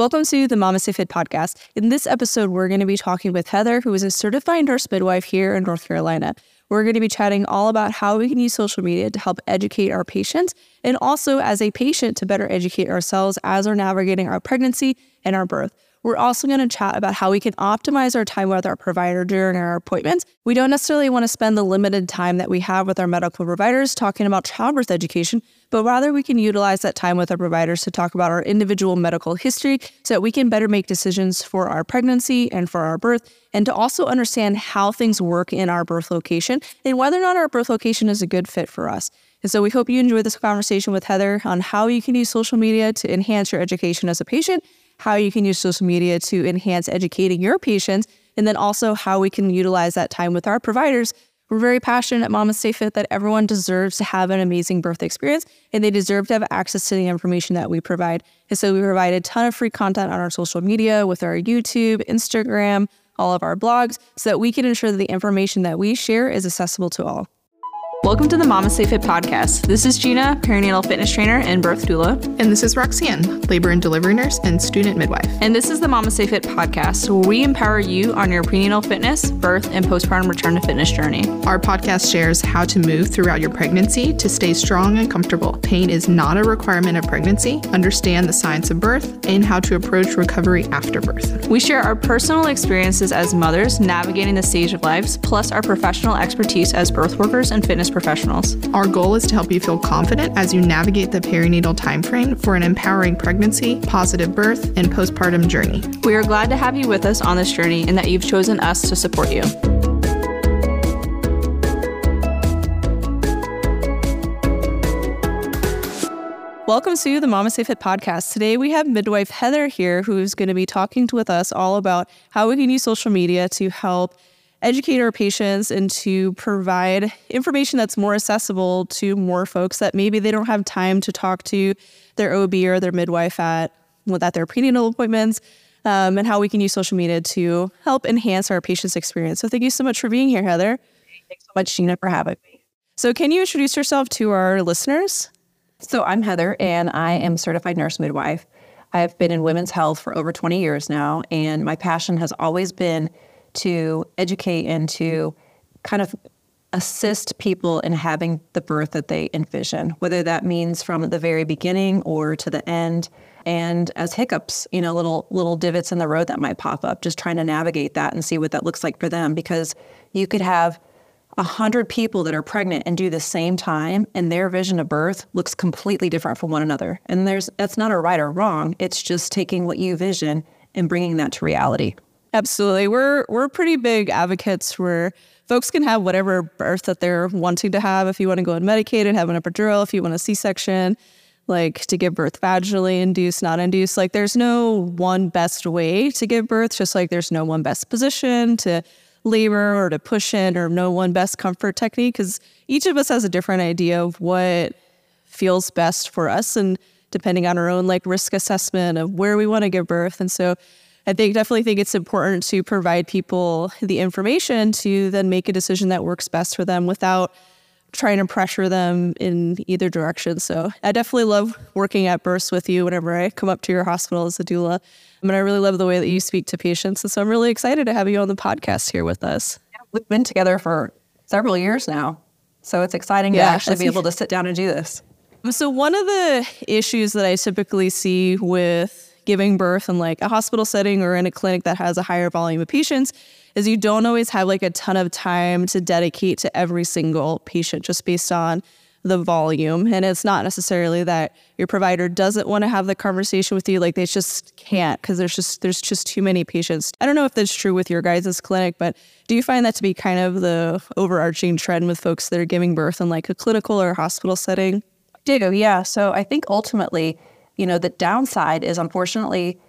Welcome to the MamasteFit podcast. In this episode, we're going to be talking with Heather, who is a certified nurse midwife here in North Carolina. We're going to be chatting all about how we can use social media to help educate our patients and also as a patient to better educate ourselves as we're navigating our pregnancy and our birth. We're also going to chat about how we can optimize our time with our provider during our appointments. We don't necessarily want to spend the limited time that we have with our medical providers talking about childbirth education, but rather we can utilize that time with our providers to talk about our individual medical history so that we can better make decisions for our pregnancy and for our birth, and to also understand how things work in our birth location and whether or not our birth location is a good fit for us. And so we hope you enjoy this conversation with Heather on how you can use social media to enhance your education as a patient how you can use social media to enhance educating your patients, and then also how we can utilize that time with our providers. We're very passionate at MamasteFit that everyone deserves to have an amazing birth experience and they deserve to have access to the information that we provide. And so we provide a ton of free content on our social media with our YouTube, Instagram, all of our blogs, so that we can ensure that the information that we share is accessible to all. Welcome to the MamasteFit podcast. This is Gina, perinatal fitness trainer and birth doula. And this is Roxanne, labor and delivery nurse and student midwife. And this is the MamasteFit podcast, where we empower you on your prenatal fitness, birth, and postpartum return to fitness journey. Our podcast shares how to move throughout your pregnancy to stay strong and comfortable. Pain is not a requirement of pregnancy. Understand the science of birth and how to approach recovery after birth. We share our personal experiences as mothers navigating the stage of lives, plus our professional expertise as birth workers and fitness professionals. Our goal is to help you feel confident as you navigate the perinatal timeframe for an empowering pregnancy, positive birth, and postpartum journey. We are glad to have you with us on this journey and that you've chosen us to support you. Welcome to the MamasteFit podcast. Today we have midwife Heather here who's going to be talking with us all about how we can use social media to help educate our patients and to provide information that's more accessible to more folks that maybe they don't have time to talk to their OB or their midwife at at their prenatal appointments, um, and how we can use social media to help enhance our patients' experience. So thank you so much for being here, Heather. Thanks so much, Gina, for having me. So can you introduce yourself to our listeners? So I'm Heather, and I am certified nurse midwife. I have been in women's health for over 20 years now, and my passion has always been to educate and to kind of assist people in having the birth that they envision, whether that means from the very beginning or to the end. And as hiccups, you know, little little divots in the road that might pop up, just trying to navigate that and see what that looks like for them. Because you could have a hundred people that are pregnant and do the same time, and their vision of birth looks completely different from one another. And there's that's not a right or wrong. It's just taking what you vision and bringing that to reality. Absolutely. We're we're pretty big advocates where folks can have whatever birth that they're wanting to have. If you want to go unmedicated, have an epidural, if you want a C-section, like to give birth vaginally induced, not induced. Like there's no one best way to give birth, just like there's no one best position to labor or to push in or no one best comfort technique because each of us has a different idea of what feels best for us and depending on our own like risk assessment of where we want to give birth. And so I think definitely think it's important to provide people the information to then make a decision that works best for them without trying to pressure them in either direction. So I definitely love working at Burst with you whenever I come up to your hospital as a doula. I mean, I really love the way that you speak to patients. And so I'm really excited to have you on the podcast here with us. We've been together for several years now. So it's exciting yeah, to actually be able to sit down and do this. So one of the issues that I typically see with giving birth in like a hospital setting or in a clinic that has a higher volume of patients is you don't always have like a ton of time to dedicate to every single patient just based on the volume. And it's not necessarily that your provider doesn't want to have the conversation with you, like they just can't because there's just there's just too many patients. I don't know if that's true with your guys' clinic, but do you find that to be kind of the overarching trend with folks that are giving birth in like a clinical or hospital setting? I do, yeah. So I think ultimately you know, the downside is unfortunately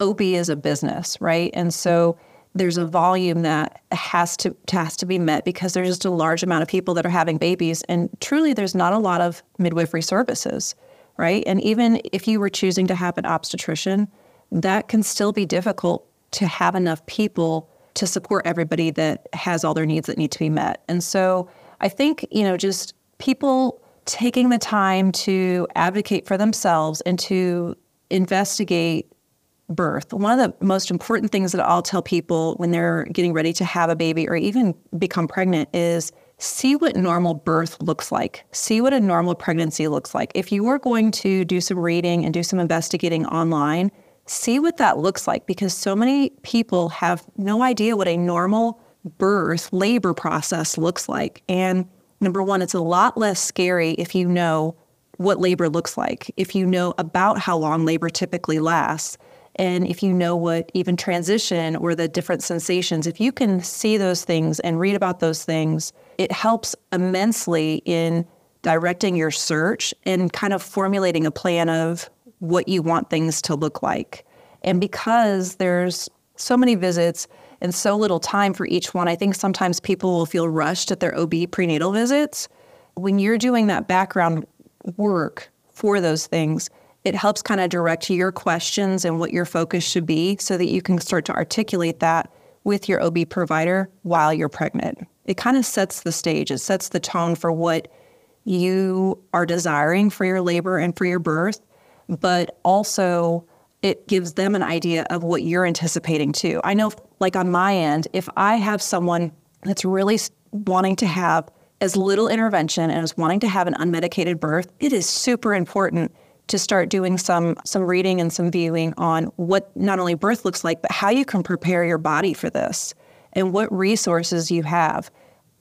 OB is a business, right? And so there's a volume that has to has to be met because there's just a large amount of people that are having babies and truly there's not a lot of midwifery services, right? And even if you were choosing to have an obstetrician, that can still be difficult to have enough people to support everybody that has all their needs that need to be met. And so I think, you know, just people taking the time to advocate for themselves and to investigate birth. One of the most important things that I'll tell people when they're getting ready to have a baby or even become pregnant is see what normal birth looks like. See what a normal pregnancy looks like. If you are going to do some reading and do some investigating online, see what that looks like because so many people have no idea what a normal birth, labor process looks like. And number one, it's a lot less scary if you know what labor looks like, if you know about how long labor typically lasts, and if you know what even transition or the different sensations, if you can see those things and read about those things, it helps immensely in directing your search and kind of formulating a plan of what you want things to look like. And because there's so many visits and so little time for each one, I think sometimes people will feel rushed at their OB prenatal visits. When you're doing that background work for those things, it helps kind of direct your questions and what your focus should be so that you can start to articulate that with your OB provider while you're pregnant. It kind of sets the stage, it sets the tone for what you are desiring for your labor and for your birth, but also it gives them an idea of what you're anticipating too. I know, like on my end, if I have someone that's really wanting to have as little intervention and is wanting to have an unmedicated birth, it is super important to start doing some some reading and some viewing on what not only birth looks like, but how you can prepare your body for this and what resources you have.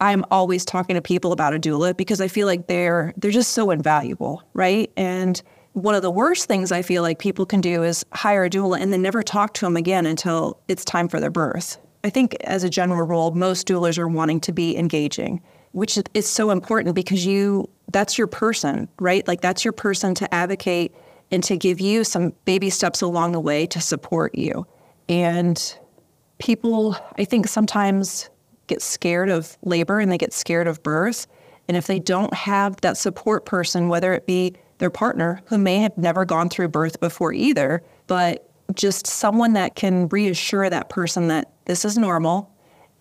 I'm always talking to people about a doula because I feel like they're they're just so invaluable, right? And one of the worst things I feel like people can do is hire a doula and then never talk to them again until it's time for their birth. I think as a general rule, most doulas are wanting to be engaging which is so important because you that's your person, right? Like that's your person to advocate and to give you some baby steps along the way to support you. And people, I think sometimes get scared of labor and they get scared of birth. And if they don't have that support person, whether it be their partner who may have never gone through birth before either, but just someone that can reassure that person that this is normal,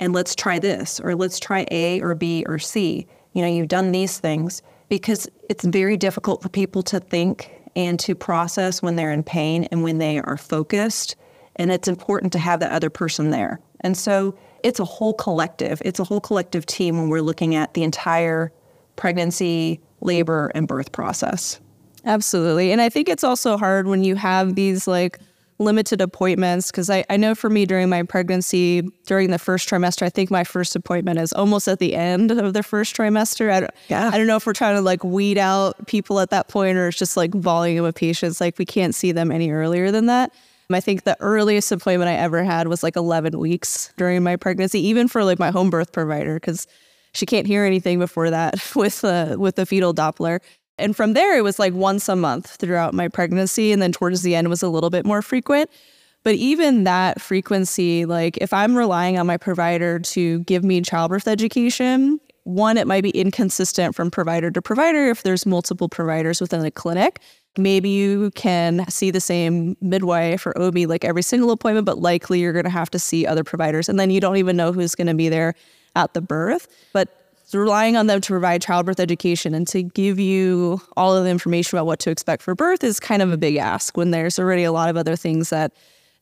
and let's try this or let's try A or B or C. You know, you've done these things because it's very difficult for people to think and to process when they're in pain and when they are focused. And it's important to have that other person there. And so it's a whole collective, it's a whole collective team when we're looking at the entire pregnancy, labor, and birth process. Absolutely. And I think it's also hard when you have these like limited appointments because I, I know for me during my pregnancy during the first trimester i think my first appointment is almost at the end of the first trimester i don't, yeah. I don't know if we're trying to like weed out people at that point or it's just like volume of patients like we can't see them any earlier than that I think the earliest appointment I ever had was like 11 weeks during my pregnancy, even for like my home birth provider, because she can't hear anything before that with the with the fetal Doppler. And from there, it was like once a month throughout my pregnancy. And then towards the end was a little bit more frequent. But even that frequency, like if I'm relying on my provider to give me childbirth education, one, it might be inconsistent from provider to provider if there's multiple providers within a clinic. Maybe you can see the same midwife or OB like every single appointment, but likely you're going to have to see other providers. And then you don't even know who's going to be there at the birth. But relying on them to provide childbirth education and to give you all of the information about what to expect for birth is kind of a big ask when there's already a lot of other things that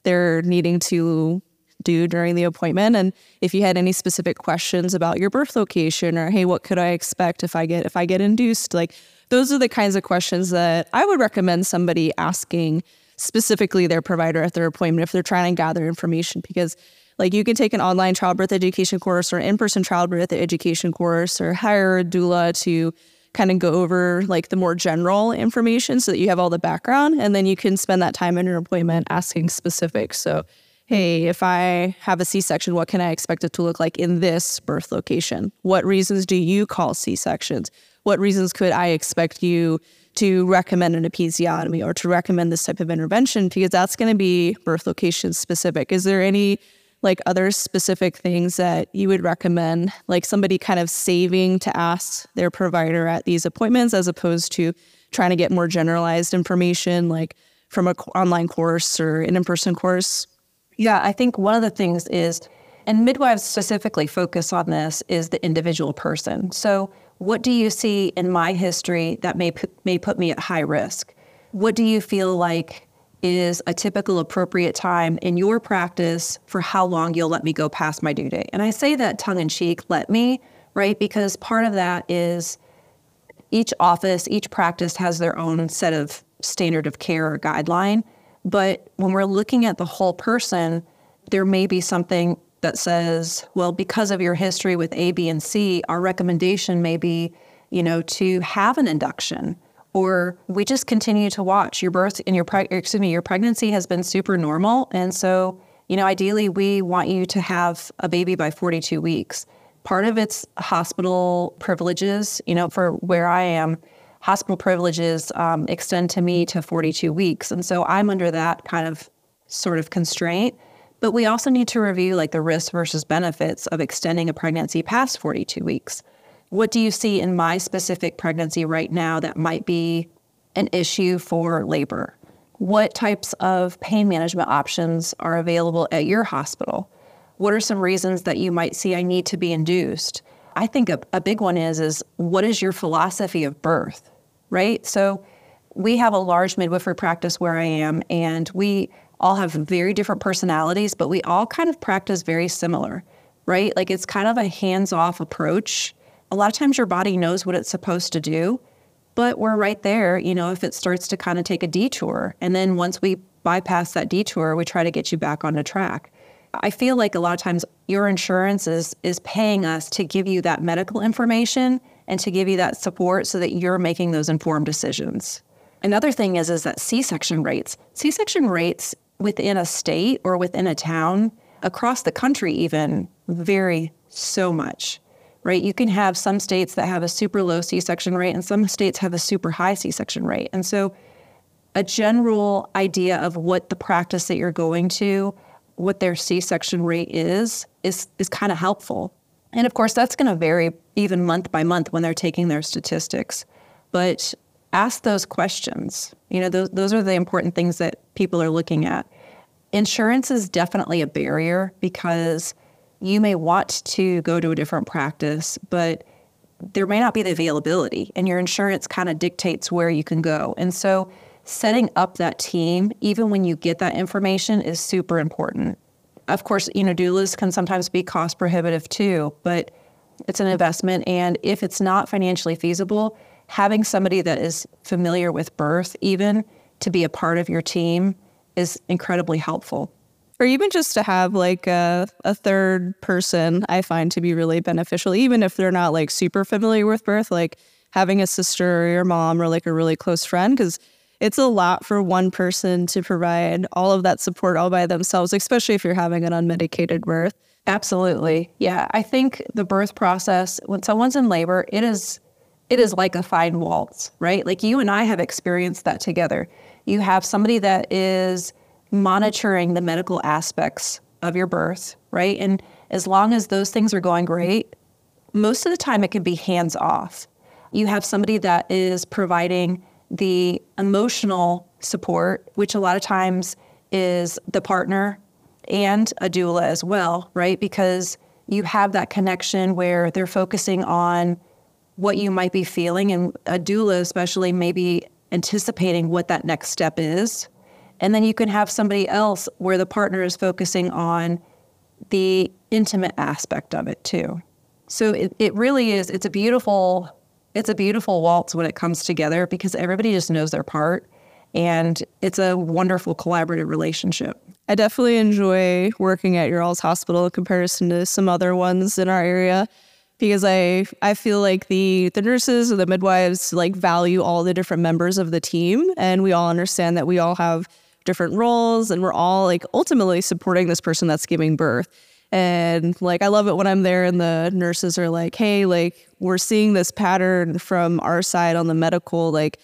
they're needing to do during the appointment. And if you had any specific questions about your birth location or hey what could i expect if i get if i get induced? Like those are the kinds of questions that i would recommend somebody asking specifically their provider at their appointment if they're trying to gather information because like you can take an online childbirth education course or in-person childbirth education course or hire a doula to kind of go over like the more general information so that you have all the background and then you can spend that time in your appointment asking specifics. So, hey, if I have a C-section, what can I expect it to look like in this birth location? What reasons do you call C-sections? What reasons could I expect you to recommend an episiotomy or to recommend this type of intervention because that's going to be birth location specific. Is there any like other specific things that you would recommend, like somebody kind of saving to ask their provider at these appointments as opposed to trying to get more generalized information, like from an online course or an in person course? Yeah, I think one of the things is, and midwives specifically focus on this, is the individual person. So, what do you see in my history that may may put me at high risk? What do you feel like is a typical appropriate time in your practice for how long you'll let me go past my due date. And I say that tongue in cheek, let me, right? Because part of that is each office, each practice has their own set of standard of care or guideline. But when we're looking at the whole person, there may be something that says, well, because of your history with A, B, and C, our recommendation may be, you know, to have an induction or we just continue to watch your birth and your preg- excuse me your pregnancy has been super normal. And so you know ideally we want you to have a baby by 42 weeks. Part of it's hospital privileges you know for where i am hospital privileges um, extend to me to 42 weeks. And so i'm under that kind of sort of constraint. But we also need to review like the risks versus benefits of extending a pregnancy past 42 weeks what do you see in my specific pregnancy right now that might be an issue for labor? What types of pain management options are available at your hospital? What are some reasons that you might see I need to be induced? I think a, a big one is is what is your philosophy of birth, right? So we have a large midwifery practice where I am, and we all have very different personalities, but we all kind of practice very similar, right? Like it's kind of a hands off approach a lot of times your body knows what it's supposed to do, but we're right there, you know, if it starts to kind of take a detour. And then once we bypass that detour, we try to get you back on the track. I feel like a lot of times your insurance is is paying us to give you that medical information and to give you that support so that you're making those informed decisions. Another thing is is that C-section rates. C-section rates within a state or within a town across the country even vary so much right? You can have some states that have a super low C section rate, and some states have a super high C section rate. And so, a general idea of what the practice that you're going to, what their C section rate is, is, is kind of helpful. And of course, that's going to vary even month by month when they're taking their statistics. But ask those questions. You know, those, those are the important things that people are looking at. Insurance is definitely a barrier because you may want to go to a different practice, but there may not be the availability, and your insurance kind of dictates where you can go. And so, setting up that team, even when you get that information, is super important. Of course, you know, doulas can sometimes be cost prohibitive too, but it's an investment. And if it's not financially feasible, having somebody that is familiar with birth, even to be a part of your team, is incredibly helpful or even just to have like a, a third person i find to be really beneficial even if they're not like super familiar with birth like having a sister or your mom or like a really close friend because it's a lot for one person to provide all of that support all by themselves especially if you're having an unmedicated birth. Absolutely. Yeah i think the birth process when someone's in labor it is it is like a fine waltz right? Like you and i have experienced that together. You have somebody that is monitoring the medical aspects of your birth, right? And as long as those things are going great, most of the time it can be hands off. You have somebody that is providing the emotional support, which a lot of times is the partner and a doula as well, right? Because you have that connection where they're focusing on what you might be feeling, and a doula, especially, maybe anticipating what that next step is and then you can have somebody else where the partner is focusing on the intimate aspect of it too. So it, it really is, it's a beautiful, it's a beautiful waltz when it comes together because everybody just knows their part and it's a wonderful collaborative relationship. I definitely enjoy working at your all's hospital in comparison to some other ones in our area because I I feel like the the nurses or the midwives like value all the different members of the team and we all understand that we all have different roles and we're all like ultimately supporting this person that's giving birth. And like I love it when I'm there and the nurses are like, "Hey, like we're seeing this pattern from our side on the medical like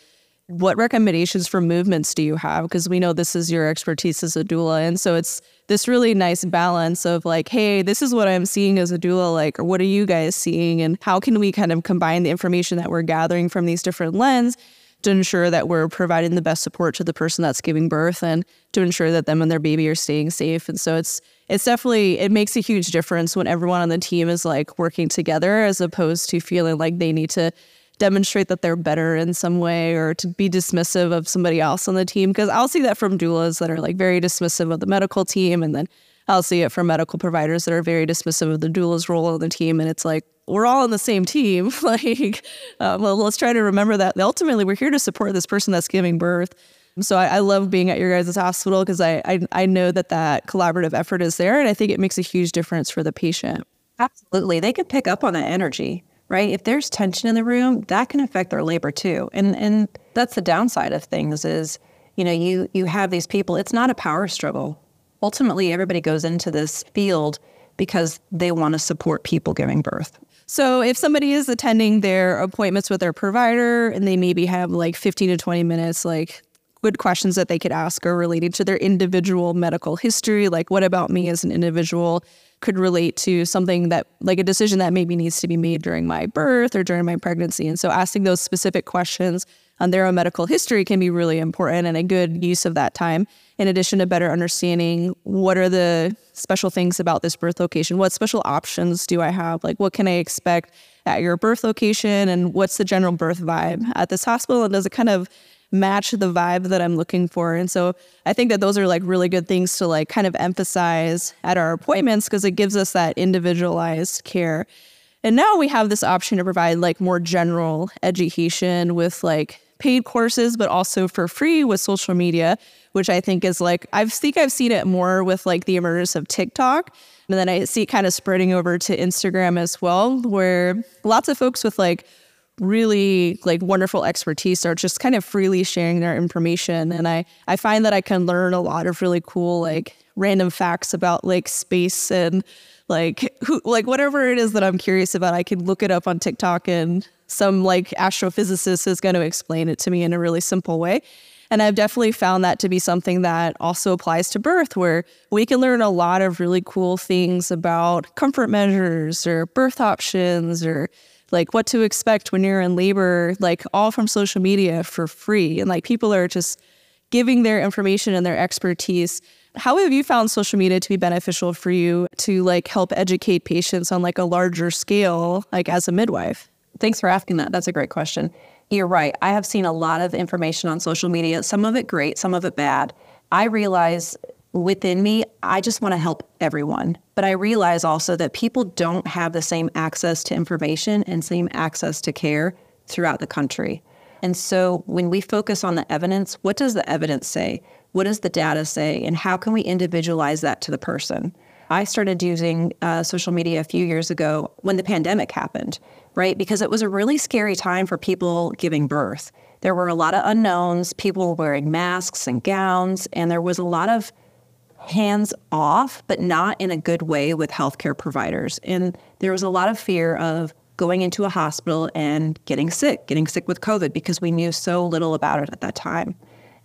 what recommendations for movements do you have because we know this is your expertise as a doula and so it's this really nice balance of like hey this is what i'm seeing as a doula like or what are you guys seeing and how can we kind of combine the information that we're gathering from these different lens to ensure that we're providing the best support to the person that's giving birth and to ensure that them and their baby are staying safe. And so it's it's definitely it makes a huge difference when everyone on the team is like working together as opposed to feeling like they need to demonstrate that they're better in some way or to be dismissive of somebody else on the team. Because I'll see that from doulas that are like very dismissive of the medical team. And then I'll see it from medical providers that are very dismissive of the doula's role on the team. And it's like, we're all on the same team. like, uh, well, let's try to remember that ultimately we're here to support this person that's giving birth. So I, I love being at your guys' hospital because I, I I know that that collaborative effort is there, and I think it makes a huge difference for the patient. Absolutely, they can pick up on that energy right? If there's tension in the room, that can affect their labor too. And and that's the downside of things is, you know, you you have these people, it's not a power struggle. Ultimately, everybody goes into this field because they want to support people giving birth. So if somebody is attending their appointments with their provider and they maybe have like 15 to 20 minutes like good questions that they could ask are related to their individual medical history like what about me as an individual could relate to something that like a decision that maybe needs to be made during my birth or during my pregnancy. And so asking those specific questions on their own medical history can be really important and a good use of that time. In addition to better understanding what are the special things about this birth location, what special options do I have? Like what can I expect at your birth location and what's the general birth vibe at this hospital? And does it kind of match the vibe that I'm looking for. And so I think that those are like really good things to like kind of emphasize at our appointments because it gives us that individualized care. And now we have this option to provide like more general education with like paid courses, but also for free with social media, which I think is like, I think I've seen it more with like the emergence of TikTok. And then I see it kind of spreading over to Instagram as well, where lots of folks with like really like wonderful expertise are just kind of freely sharing their information and i i find that i can learn a lot of really cool like random facts about like space and like who like whatever it is that i'm curious about i can look it up on tiktok and some like astrophysicist is going to explain it to me in a really simple way and I've definitely found that to be something that also applies to birth, where we can learn a lot of really cool things about comfort measures or birth options or like what to expect when you're in labor, like all from social media for free. And like people are just giving their information and their expertise. How have you found social media to be beneficial for you to like help educate patients on like a larger scale, like as a midwife? Thanks for asking that. That's a great question. You're right. I have seen a lot of information on social media, some of it great, some of it bad. I realize within me, I just want to help everyone. But I realize also that people don't have the same access to information and same access to care throughout the country. And so when we focus on the evidence, what does the evidence say? What does the data say? And how can we individualize that to the person? I started using uh, social media a few years ago when the pandemic happened, right? Because it was a really scary time for people giving birth. There were a lot of unknowns. People were wearing masks and gowns, and there was a lot of hands off, but not in a good way with healthcare providers. And there was a lot of fear of going into a hospital and getting sick, getting sick with COVID because we knew so little about it at that time.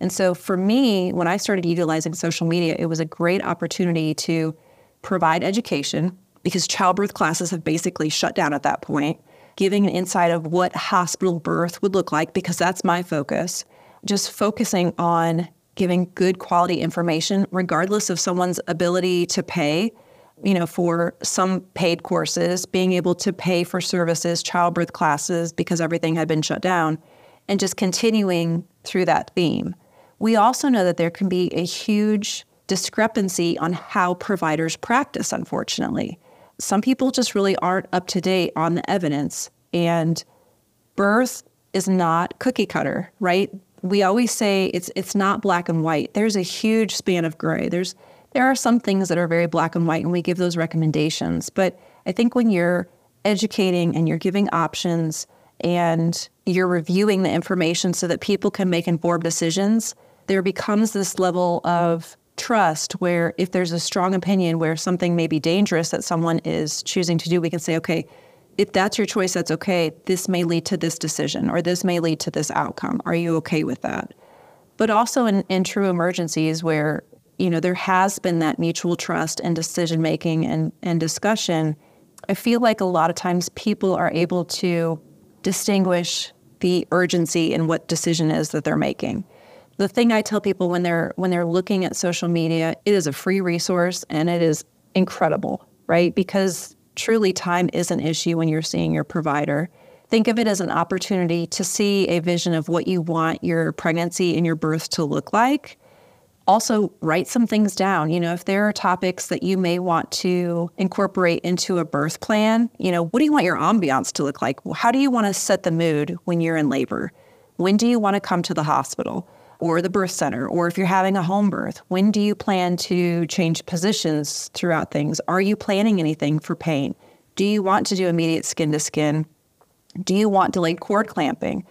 And so for me, when I started utilizing social media, it was a great opportunity to provide education because childbirth classes have basically shut down at that point, giving an insight of what hospital birth would look like because that's my focus. Just focusing on giving good quality information, regardless of someone's ability to pay. You know, for some paid courses, being able to pay for services, childbirth classes, because everything had been shut down, and just continuing through that theme. We also know that there can be a huge discrepancy on how providers practice, unfortunately. Some people just really aren't up to date on the evidence, and birth is not cookie cutter, right? we always say it's it's not black and white. There's a huge span of gray. There's there are some things that are very black and white and we give those recommendations, but I think when you're educating and you're giving options and you're reviewing the information so that people can make informed decisions, there becomes this level of trust where if there's a strong opinion where something may be dangerous that someone is choosing to do, we can say, okay, if that's your choice, that's okay. This may lead to this decision or this may lead to this outcome. Are you okay with that? But also in, in true emergencies where, you know, there has been that mutual trust and decision making and, and discussion, I feel like a lot of times people are able to distinguish the urgency in what decision is that they're making. The thing I tell people when they're when they're looking at social media, it is a free resource and it is incredible, right? Because truly time is an issue when you're seeing your provider. think of it as an opportunity to see a vision of what you want your pregnancy and your birth to look like. Also, write some things down. You know, if there are topics that you may want to incorporate into a birth plan, you know, what do you want your ambiance to look like? How do you want to set the mood when you're in labor? When do you want to come to the hospital or the birth center? Or if you're having a home birth, when do you plan to change positions throughout things? Are you planning anything for pain? Do you want to do immediate skin to skin? Do you want delayed cord clamping?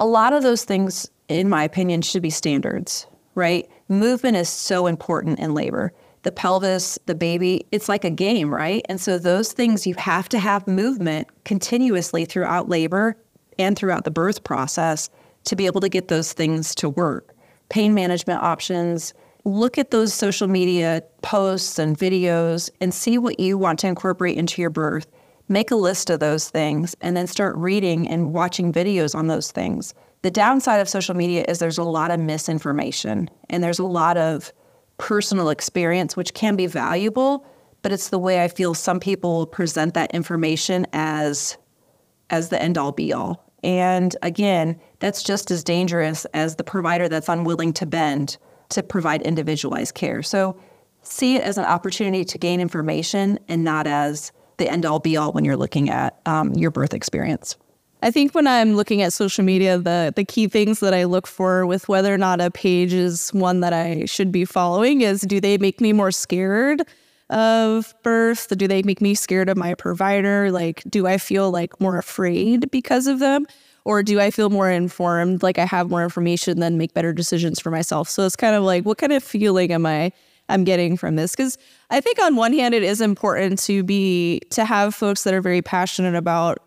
A lot of those things, in my opinion, should be standards, right? Movement is so important in labor. The pelvis, the baby, it's like a game, right? And so those things you have to have movement continuously throughout labor and throughout the birth process to be able to get those things to work. Pain management options, look at those social media posts and videos and see what you want to incorporate into your birth make a list of those things, and then start reading and watching videos on those things. The downside of social media is there's a lot of misinformation and there's a lot of personal experience, which can be valuable, but it's the way I feel some people present that information as as the end all be all. And again, that's just as dangerous as the provider that's unwilling to bend to provide individualized care. So see it as an opportunity to gain information and not as the end all be all when you're looking at um, your birth experience. I think when I'm looking at social media, the the key things that I look for with whether or not a page is one that I should be following is do they make me more scared of birth? Do they make me scared of my provider? Like, do I feel like more afraid because of them? Or do I feel more informed, like I have more information, then make better decisions for myself? So it's kind of like, what kind of feeling am I I'm getting from this because I think on one hand it is important to be to have folks that are very passionate about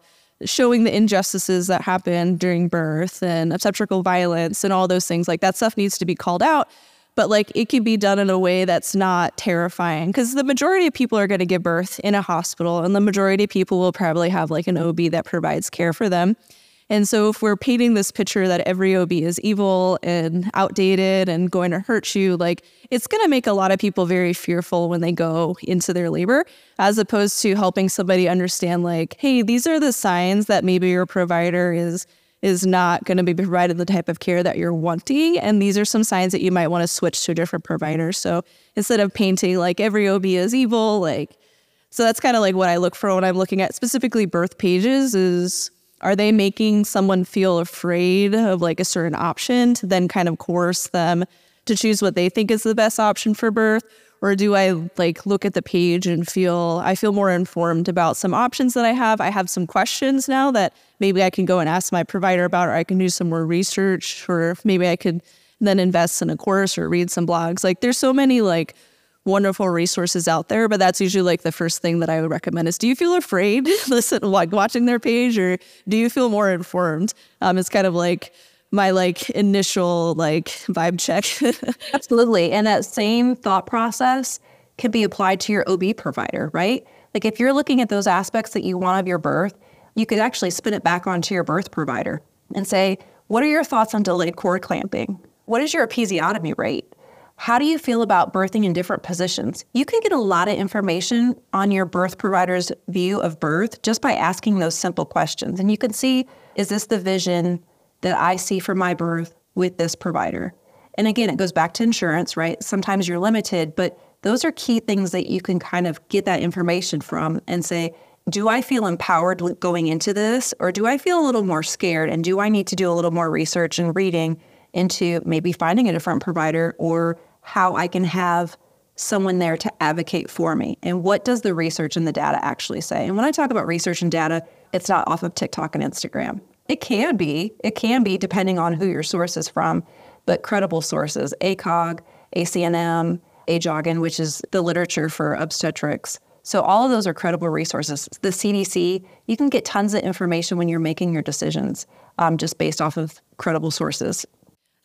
showing the injustices that happen during birth and obstetrical violence and all those things like that stuff needs to be called out but like it can be done in a way that's not terrifying because the majority of people are going to give birth in a hospital and the majority of people will probably have like an OB that provides care for them. And so, if we're painting this picture that every OB is evil and outdated and going to hurt you, like it's going to make a lot of people very fearful when they go into their labor, as opposed to helping somebody understand, like, hey, these are the signs that maybe your provider is is not going to be providing the type of care that you're wanting and these are some signs that you might want to switch to a different provider so instead of painting like every ob is evil like so that's kind of like what i look for when i'm looking at specifically birth pages is are they making someone feel afraid of like a certain option to then kind of coerce them to choose what they think is the best option for birth? Or do I like look at the page and feel I feel more informed about some options that I have? I have some questions now that maybe I can go and ask my provider about, or I can do some more research, or maybe I could then invest in a course or read some blogs. Like there's so many like wonderful resources out there, but that's usually like the first thing that I would recommend is do you feel afraid listen like watching their page or do you feel more informed? Um, it's kind of like my like initial like vibe check. Absolutely. And that same thought process can be applied to your OB provider, right? Like if you're looking at those aspects that you want of your birth, you could actually spin it back onto your birth provider and say, what are your thoughts on delayed cord clamping? What is your episiotomy rate? How do you feel about birthing in different positions? You can get a lot of information on your birth provider's view of birth just by asking those simple questions. And you can see is this the vision that I see for my birth with this provider? And again, it goes back to insurance, right? Sometimes you're limited, but those are key things that you can kind of get that information from and say, do I feel empowered going into this, or do I feel a little more scared? And do I need to do a little more research and reading into maybe finding a different provider or how I can have someone there to advocate for me. And what does the research and the data actually say? And when I talk about research and data, it's not off of TikTok and Instagram. It can be, it can be depending on who your source is from, but credible sources, ACOG, ACNM, AJOGN, which is the literature for obstetrics. So all of those are credible resources. The CDC, you can get tons of information when you're making your decisions um, just based off of credible sources.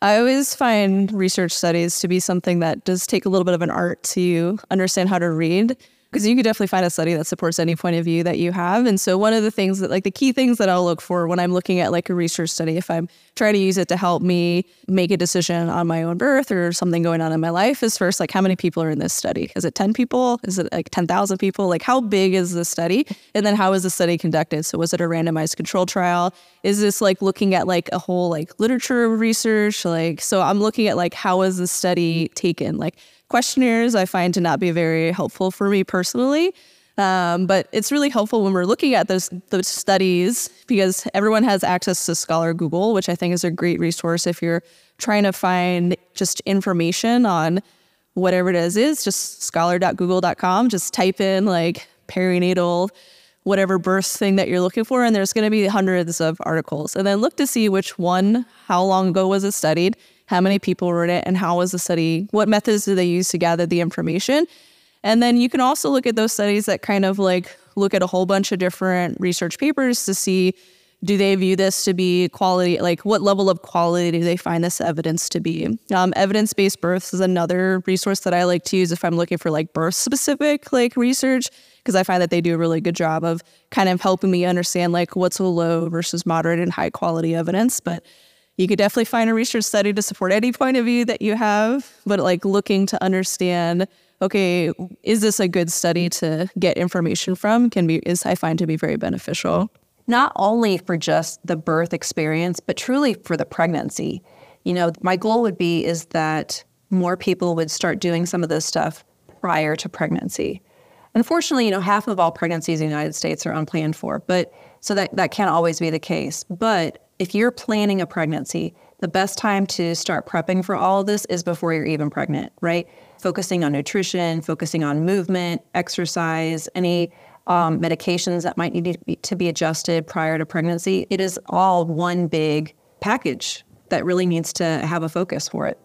I always find research studies to be something that does take a little bit of an art to understand how to read. Because you could definitely find a study that supports any point of view that you have. And so one of the things that like the key things that I'll look for when I'm looking at like a research study, if I'm trying to use it to help me make a decision on my own birth or something going on in my life is first like how many people are in this study? Is it 10 people? Is it like 10,000 people? Like how big is the study? And then how is the study conducted? So was it a randomized control trial? Is this like looking at like a whole like literature research? Like so I'm looking at like how is the study taken? Like questionnaires I find to not be very helpful for me personally. Um, but it's really helpful when we're looking at those those studies because everyone has access to Scholar Google, which I think is a great resource if you're trying to find just information on whatever it is. Is just scholar.google.com. Just type in like perinatal, whatever birth thing that you're looking for, and there's going to be hundreds of articles. And then look to see which one, how long ago was it studied, how many people were in it, and how was the study, what methods did they use to gather the information and then you can also look at those studies that kind of like look at a whole bunch of different research papers to see do they view this to be quality like what level of quality do they find this evidence to be? Um, evidence-based births is another resource that i like to use if i'm looking for like birth specific like research because i find that they do a really good job of kind of helping me understand like what's a low versus moderate and high quality evidence. But you could definitely find a research study to support any point of view that you have but like looking to understand okay, is this a good study to get information from can be is I find to be very beneficial. Not only for just the birth experience, but truly for the pregnancy. You know, my goal would be is that more people would start doing some of this stuff prior to pregnancy. Unfortunately, you know, half of all pregnancies in the United States are unplanned for, but so that, that can't always be the case. But if you're planning a pregnancy, the best time to start prepping for all of this is before you're even pregnant, right? Focusing on nutrition, focusing on movement, exercise, any um, medications that might need to be, to be adjusted prior to pregnancy. It is all one big package that really needs to have a focus for it.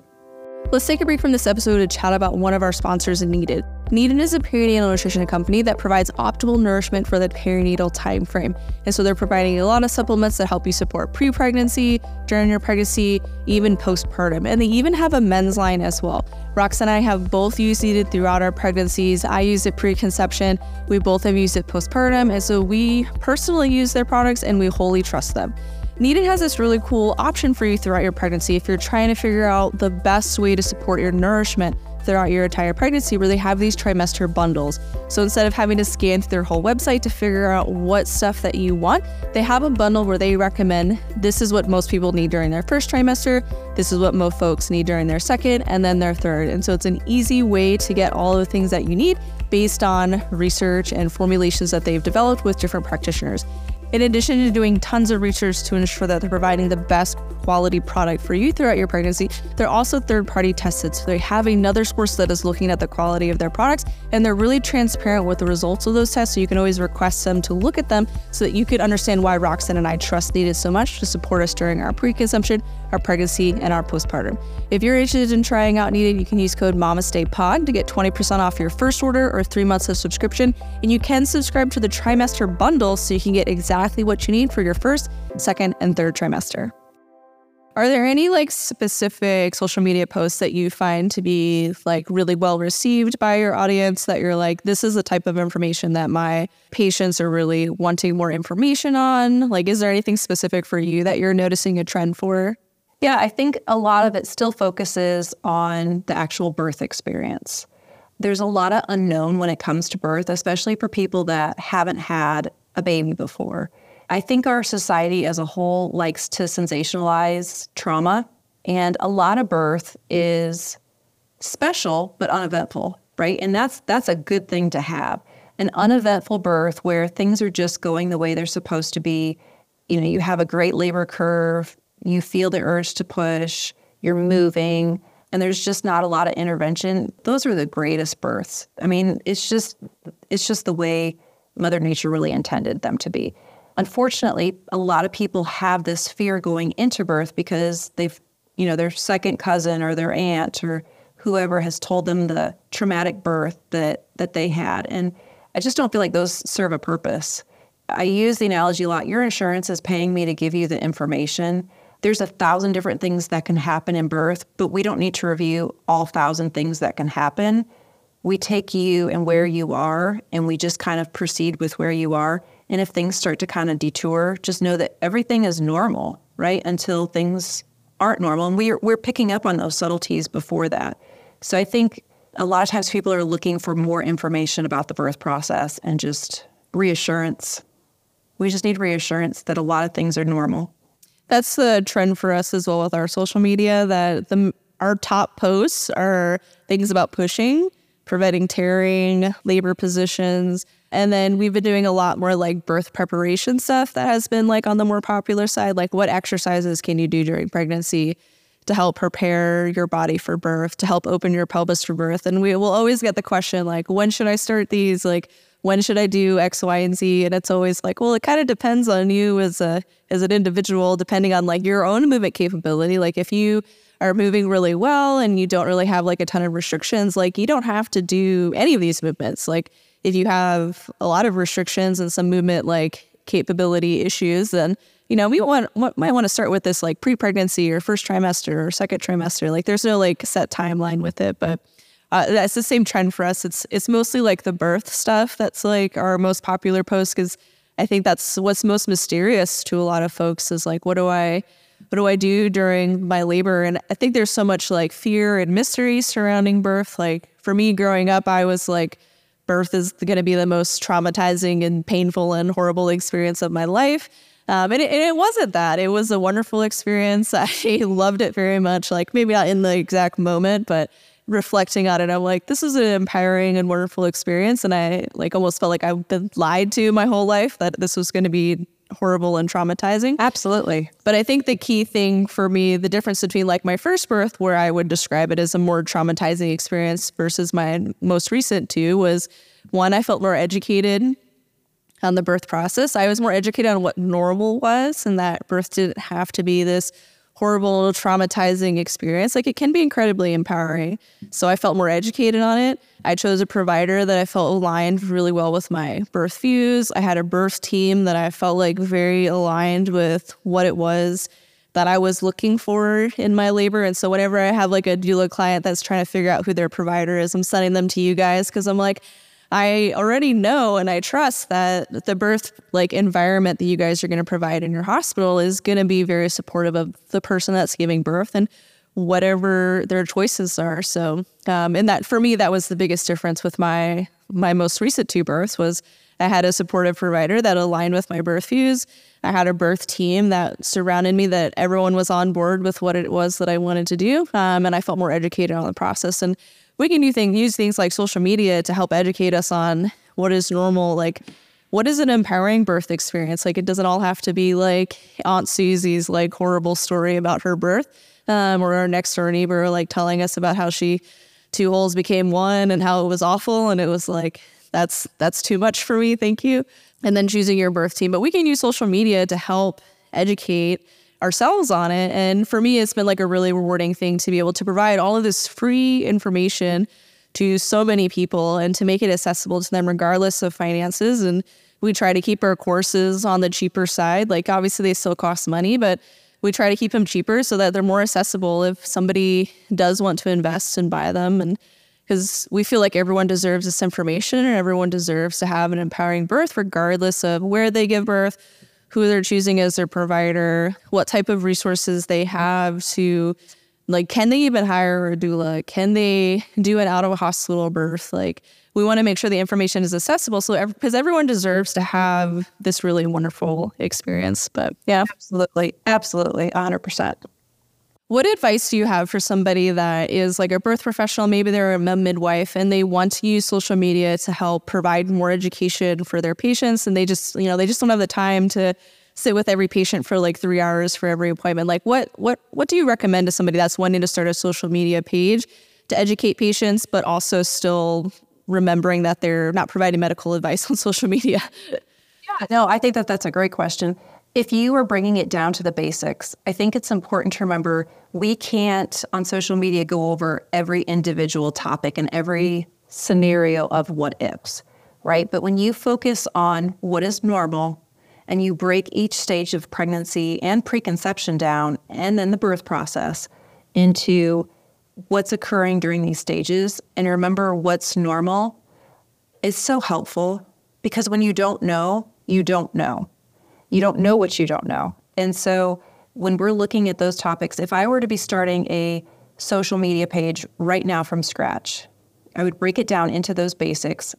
Let's take a break from this episode to chat about one of our sponsors, Needed. Needed is a perinatal nutrition company that provides optimal nourishment for the perinatal time frame. And so they're providing a lot of supplements that help you support pre-pregnancy, during your pregnancy, even postpartum. And they even have a men's line as well. Rox and I have both used Needed throughout our pregnancies. I used it pre-conception. We both have used it postpartum. And so we personally use their products and we wholly trust them. Needed has this really cool option for you throughout your pregnancy if you're trying to figure out the best way to support your nourishment throughout your entire pregnancy where they have these trimester bundles. So instead of having to scan through their whole website to figure out what stuff that you want, they have a bundle where they recommend this is what most people need during their first trimester, this is what most folks need during their second, and then their third. And so it's an easy way to get all the things that you need based on research and formulations that they've developed with different practitioners. In addition to doing tons of research to ensure that they're providing the best quality product for you throughout your pregnancy, they're also third party tested. So they have another source that is looking at the quality of their products and they're really transparent with the results of those tests. So you can always request them to look at them so that you could understand why Roxanne and I trust Needed so much to support us during our pre conception, our pregnancy, and our postpartum. If you're interested in trying out Needed, you can use code MAMASTAYPOD to get 20% off your first order or three months of subscription. And you can subscribe to the trimester bundle so you can get exactly exactly what you need for your first, second, and third trimester. Are there any like specific social media posts that you find to be like really well received by your audience that you're like, this is the type of information that my patients are really wanting more information on? Like, is there anything specific for you that you're noticing a trend for? Yeah, I think a lot of it still focuses on the actual birth experience. There's a lot of unknown when it comes to birth, especially for people that haven't had a baby before. I think our society as a whole likes to sensationalize trauma, and a lot of birth is special but uneventful, right? And that's that's a good thing to have. An uneventful birth where things are just going the way they're supposed to be. You know, you have a great labor curve, you feel the urge to push, you're moving, and there's just not a lot of intervention. Those are the greatest births. I mean, it's just it's just the way Mother Nature really intended them to be. Unfortunately, a lot of people have this fear going into birth because they've, you know, their second cousin or their aunt or whoever has told them the traumatic birth that that they had. And I just don't feel like those serve a purpose. I use the analogy a lot. Your insurance is paying me to give you the information. There's a thousand different things that can happen in birth, but we don't need to review all thousand things that can happen we take you and where you are and we just kind of proceed with where you are. And if things start to kind of detour, just know that everything is normal, right? Until things aren't normal. And we're, we're picking up on those subtleties before that. So I think a lot of times people are looking for more information about the birth process and just reassurance. We just need reassurance that a lot of things are normal. That's the trend for us as well with our social media that the our top posts are things about pushing, preventing tearing, labor positions, and then we've been doing a lot more like birth preparation stuff that has been like on the more popular side, like what exercises can you do during pregnancy to help prepare your body for birth, to help open your pelvis for birth. And we will always get the question like when should I start these? Like when should I do X, Y, and Z? And it's always like, well, it kind of depends on you as a as an individual, depending on like your own movement capability. Like if you are moving really well and you don't really have like a ton of restrictions, like you don't have to do any of these movements. Like if you have a lot of restrictions and some movement like capability issues, then you know we want might want to start with this like pre-pregnancy or first trimester or second trimester. Like there's no like set timeline with it, but uh, that's the same trend for us. It's it's mostly like the birth stuff that's like our most popular post because I think that's what's most mysterious to a lot of folks is like what do I what do I do during my labor? And I think there's so much like fear and mystery surrounding birth. Like for me growing up, I was like birth is going to be the most traumatizing and painful and horrible experience of my life. Um, and, it, and, it, wasn't that. It was a wonderful experience. I loved it very much. Like maybe not in the exact moment, but reflecting on it, I'm like, this is an empowering and wonderful experience. And I like almost felt like I've been lied to my whole life that this was going to be horrible and traumatizing. Absolutely. But I think the key thing for me, the difference between like my first birth, where I would describe it as a more traumatizing experience versus my most recent two, was one, I felt more educated on the birth process. I was more educated on what normal was and that birth didn't have to be this horrible, traumatizing experience, like it can be incredibly empowering. So I felt more educated on it. I chose a provider that I felt aligned really well with my birth views. I had a birth team that I felt like very aligned with what it was that I was looking for in my labor. And so whenever I have like a doula client that's trying to figure out who their provider is, I'm sending them to you guys because I'm like, I already know and I trust that the birth like environment that you guys are going to provide in your hospital is going to be very supportive of the person that's giving birth and whatever their choices are. So, um, and that for me, that was the biggest difference with my my most recent two births was I had a supportive provider that aligned with my birth views. I had a birth team that surrounded me, that everyone was on board with what it was that I wanted to do, um, and I felt more educated on the process. And we can do things, use things like social media to help educate us on what is normal, like what is an empowering birth experience. Like it doesn't all have to be like Aunt Susie's like horrible story about her birth, um, or our next door neighbor like telling us about how she two holes became one and how it was awful, and it was like that's that's too much for me. Thank you. And then choosing your birth team, but we can use social media to help educate ourselves on it. And for me, it's been like a really rewarding thing to be able to provide all of this free information to so many people and to make it accessible to them regardless of finances. And we try to keep our courses on the cheaper side. Like obviously they still cost money, but we try to keep them cheaper so that they're more accessible if somebody does want to invest and buy them. And because we feel like everyone deserves this information and everyone deserves to have an empowering birth, regardless of where they give birth, who they're choosing as their provider, what type of resources they have to like can they even hire a doula? Can they do an out of hospital birth? Like we want to make sure the information is accessible so because everyone deserves to have this really wonderful experience. But yeah, absolutely. Absolutely. 100%. What advice do you have for somebody that is like a birth professional? Maybe they're a midwife and they want to use social media to help provide more education for their patients, and they just, you know, they just don't have the time to sit with every patient for like three hours for every appointment. Like, what what what do you recommend to somebody that's wanting to start a social media page to educate patients, but also still remembering that they're not providing medical advice on social media? Yeah, no, I think that that's a great question if you are bringing it down to the basics, I think it's important to remember we can't on social media go over every individual topic and every scenario of what ifs, right? But when you focus on what is normal and you break each stage of pregnancy and preconception down and then the birth process into what's occurring during these stages and remember what's normal is so helpful because when you don't know, you don't know. You don't know what you don't know. And so when we're looking at those topics, if I were to be starting a social media page right now from scratch, I would break it down into those basics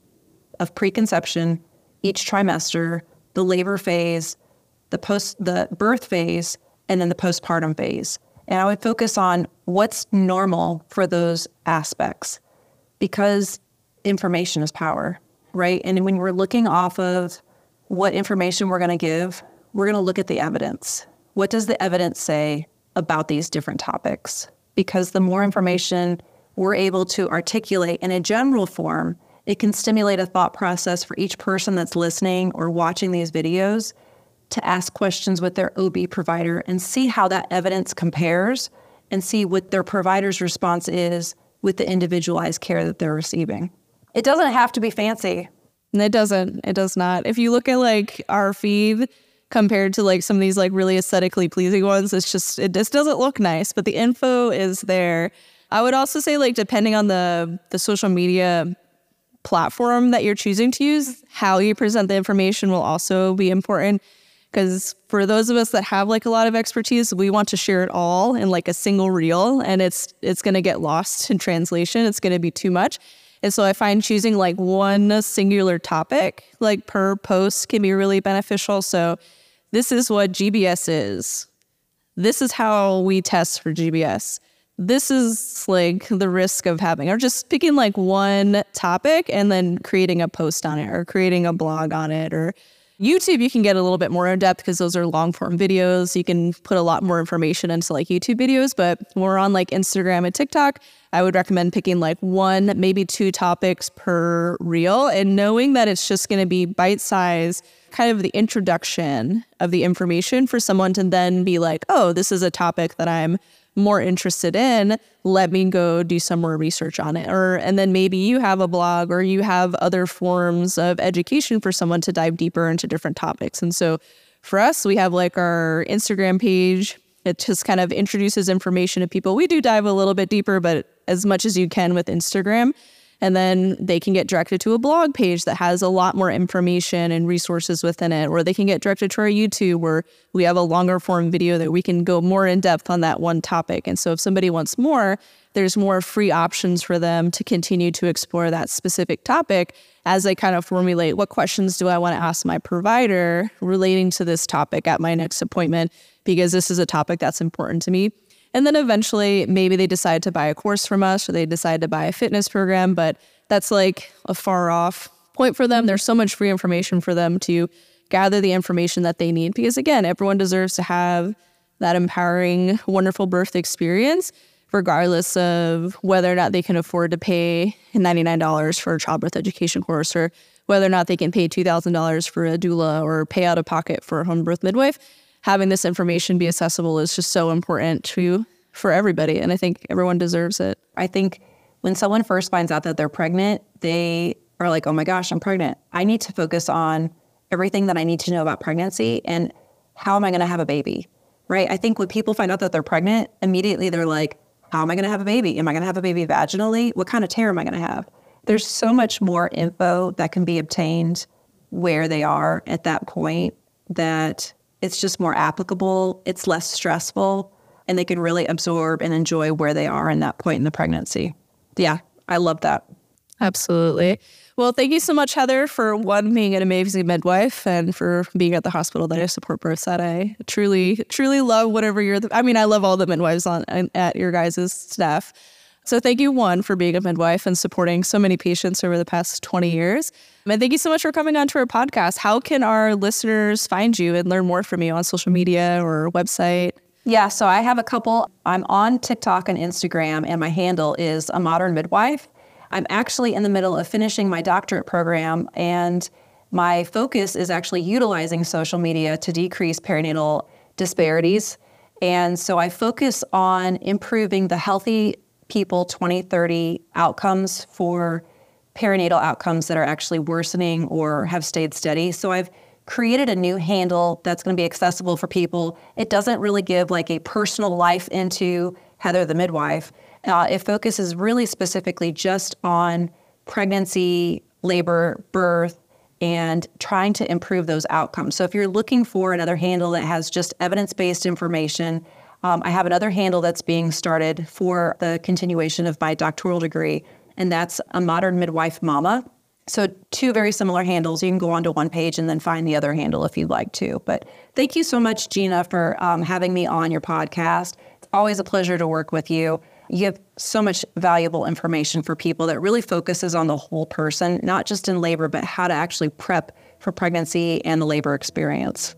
of preconception, each trimester, the labor phase, the post the birth phase, and then the postpartum phase. And I would focus on what's normal for those aspects because information is power, right? And when we're looking off of what information we're going to give, we're going to look at the evidence. What does the evidence say about these different topics? Because the more information we're able to articulate in a general form, it can stimulate a thought process for each person that's listening or watching these videos to ask questions with their OB provider and see how that evidence compares and see what their provider's response is with the individualized care that they're receiving. It doesn't have to be fancy. It doesn't. It does not. If you look at like our feed compared to like some of these like really aesthetically pleasing ones, it's just it just doesn't look nice, but the info is there. I would also say like depending on the the social media platform that you're choosing to use, how you present the information will also be important because for those of us that have like a lot of expertise we want to share it all in like a single reel and it's it's going to get lost in translation it's going to be too much and so i find choosing like one singular topic like per post can be really beneficial. So this is what gbs is. This is how we test for gbs this is like the risk of having or just picking like one topic and then creating a post on it or creating a blog on it or YouTube, you can get a little bit more in depth because those are long form videos. You can put a lot more information into like YouTube videos. But when we're on like Instagram and TikTok, I would recommend picking like one, maybe two topics per reel and knowing that it's just going to be bite size, kind of the introduction of the information for someone to then be like, oh, this is a topic that I'm more interested in, let me go do some more research on it. Or and then maybe you have a blog or you have other forms of education for someone to dive deeper into different topics. And so for us, we have like our Instagram page. It just kind of introduces information to people. We do dive a little bit deeper, but as much as you can with Instagram. And then they can get directed to a blog page that has a lot more information and resources within it, or they can get directed to our YouTube where we have a longer form video that we can go more in depth on that one topic. And so if somebody wants more, there's more free options for them to continue to explore that specific topic as they kind of formulate what questions do I want to ask my provider relating to this topic at my next appointment, because this is a topic that's important to me. And then eventually, maybe they decide to buy a course from us or they decide to buy a fitness program, but that's like a far off point for them. There's so much free information for them to gather the information that they need because, again, everyone deserves to have that empowering, wonderful birth experience, regardless of whether or not they can afford to pay $99 for a childbirth education course or whether or not they can pay $2,000 for a doula or pay out of pocket for a home birth midwife having this information be accessible is just so important to for everybody and i think everyone deserves it. I think when someone first finds out that they're pregnant they are like oh my gosh i'm pregnant. I need to focus on everything that i need to know about pregnancy and how am i going to have a baby right? I think when people find out that they're pregnant immediately they're like how am i going to have a baby? Am i going to have a baby vaginally? What kind of tear am i going to have? There's so much more info that can be obtained where they are at that point that it's just more applicable, it's less stressful, and they can really absorb and enjoy where they are in that point in the pregnancy. Yeah, I love that. Absolutely. Well, thank you so much, Heather, for one being an amazing midwife and for being at the hospital that I support births at. I truly, truly love whatever you're. The, I mean, I love all the midwives on at your guys' staff. So thank you, one, for being a midwife and supporting so many patients over the past 20 years. And thank you so much for coming on to our podcast. How can our listeners find you and learn more from you on social media or website? Yeah, so I have a couple. I'm on TikTok and Instagram, and my handle is a modern midwife. I'm actually in the middle of finishing my doctorate program, and my focus is actually utilizing social media to decrease perinatal disparities. And so I focus on improving the healthy people 2030 outcomes for perinatal outcomes that are actually worsening or have stayed steady. So I've created a new handle that's going to be accessible for people. It doesn't really give like a personal life into Heather the midwife, Uh, it focuses really specifically just on pregnancy, labor, birth, and trying to improve those outcomes. So if you're looking for another handle that has just evidence based information, um, I have another handle that's being started for the continuation of my doctoral degree, and that's a modern midwife mama. So, two very similar handles. You can go onto one page and then find the other handle if you'd like to. But thank you so much, Gina, for um, having me on your podcast. It's always a pleasure to work with you. You have so much valuable information for people that really focuses on the whole person, not just in labor, but how to actually prep for pregnancy and the labor experience.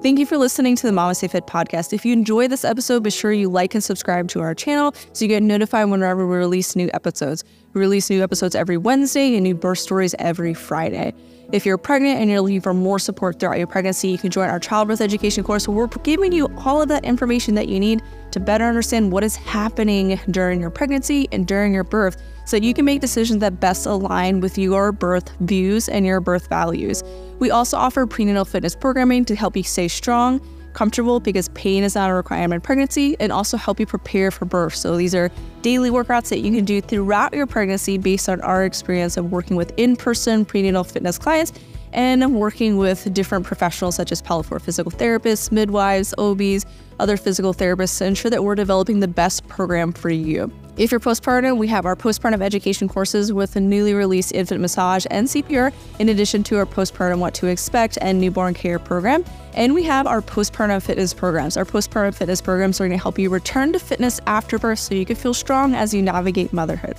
Thank you for listening to the MamasteFit podcast. If you enjoy this episode, be sure you like and subscribe to our channel so you get notified whenever we release new episodes. We release new episodes every Wednesday and new birth stories every Friday. If you're pregnant and you're looking for more support throughout your pregnancy, you can join our childbirth education course where we're giving you all of that information that you need to better understand what is happening during your pregnancy and during your birth so you can make decisions that best align with your birth views and your birth values. We also offer prenatal fitness programming to help you stay strong comfortable because pain is not a requirement pregnancy and also help you prepare for birth. So these are daily workouts that you can do throughout your pregnancy based on our experience of working with in-person prenatal fitness clients and working with different professionals such as pelvic floor physical therapists, midwives, OBs, other physical therapists to ensure that we're developing the best program for you. If you're postpartum, we have our postpartum education courses with a newly released infant massage and CPR, in addition to our postpartum what to expect and newborn care program. And we have our postpartum fitness programs. Our postpartum fitness programs are going to help you return to fitness after birth so you can feel strong as you navigate motherhood.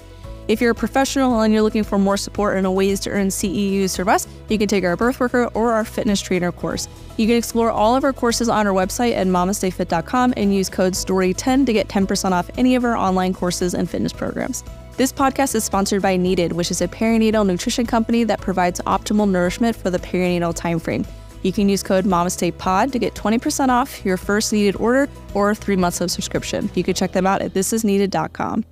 If you're a professional and you're looking for more support and ways to earn CEUs from us, you can take our birth worker or our fitness trainer course. You can explore all of our courses on our website at mamastefit.com and use code STORY10 to get 10% off any of our online courses and fitness programs. This podcast is sponsored by Needed, which is a perinatal nutrition company that provides optimal nourishment for the perinatal timeframe. You can use code MAMASTAYPOD to get 20% off your first needed order or three months of subscription. You can check them out at thisisneeded.com.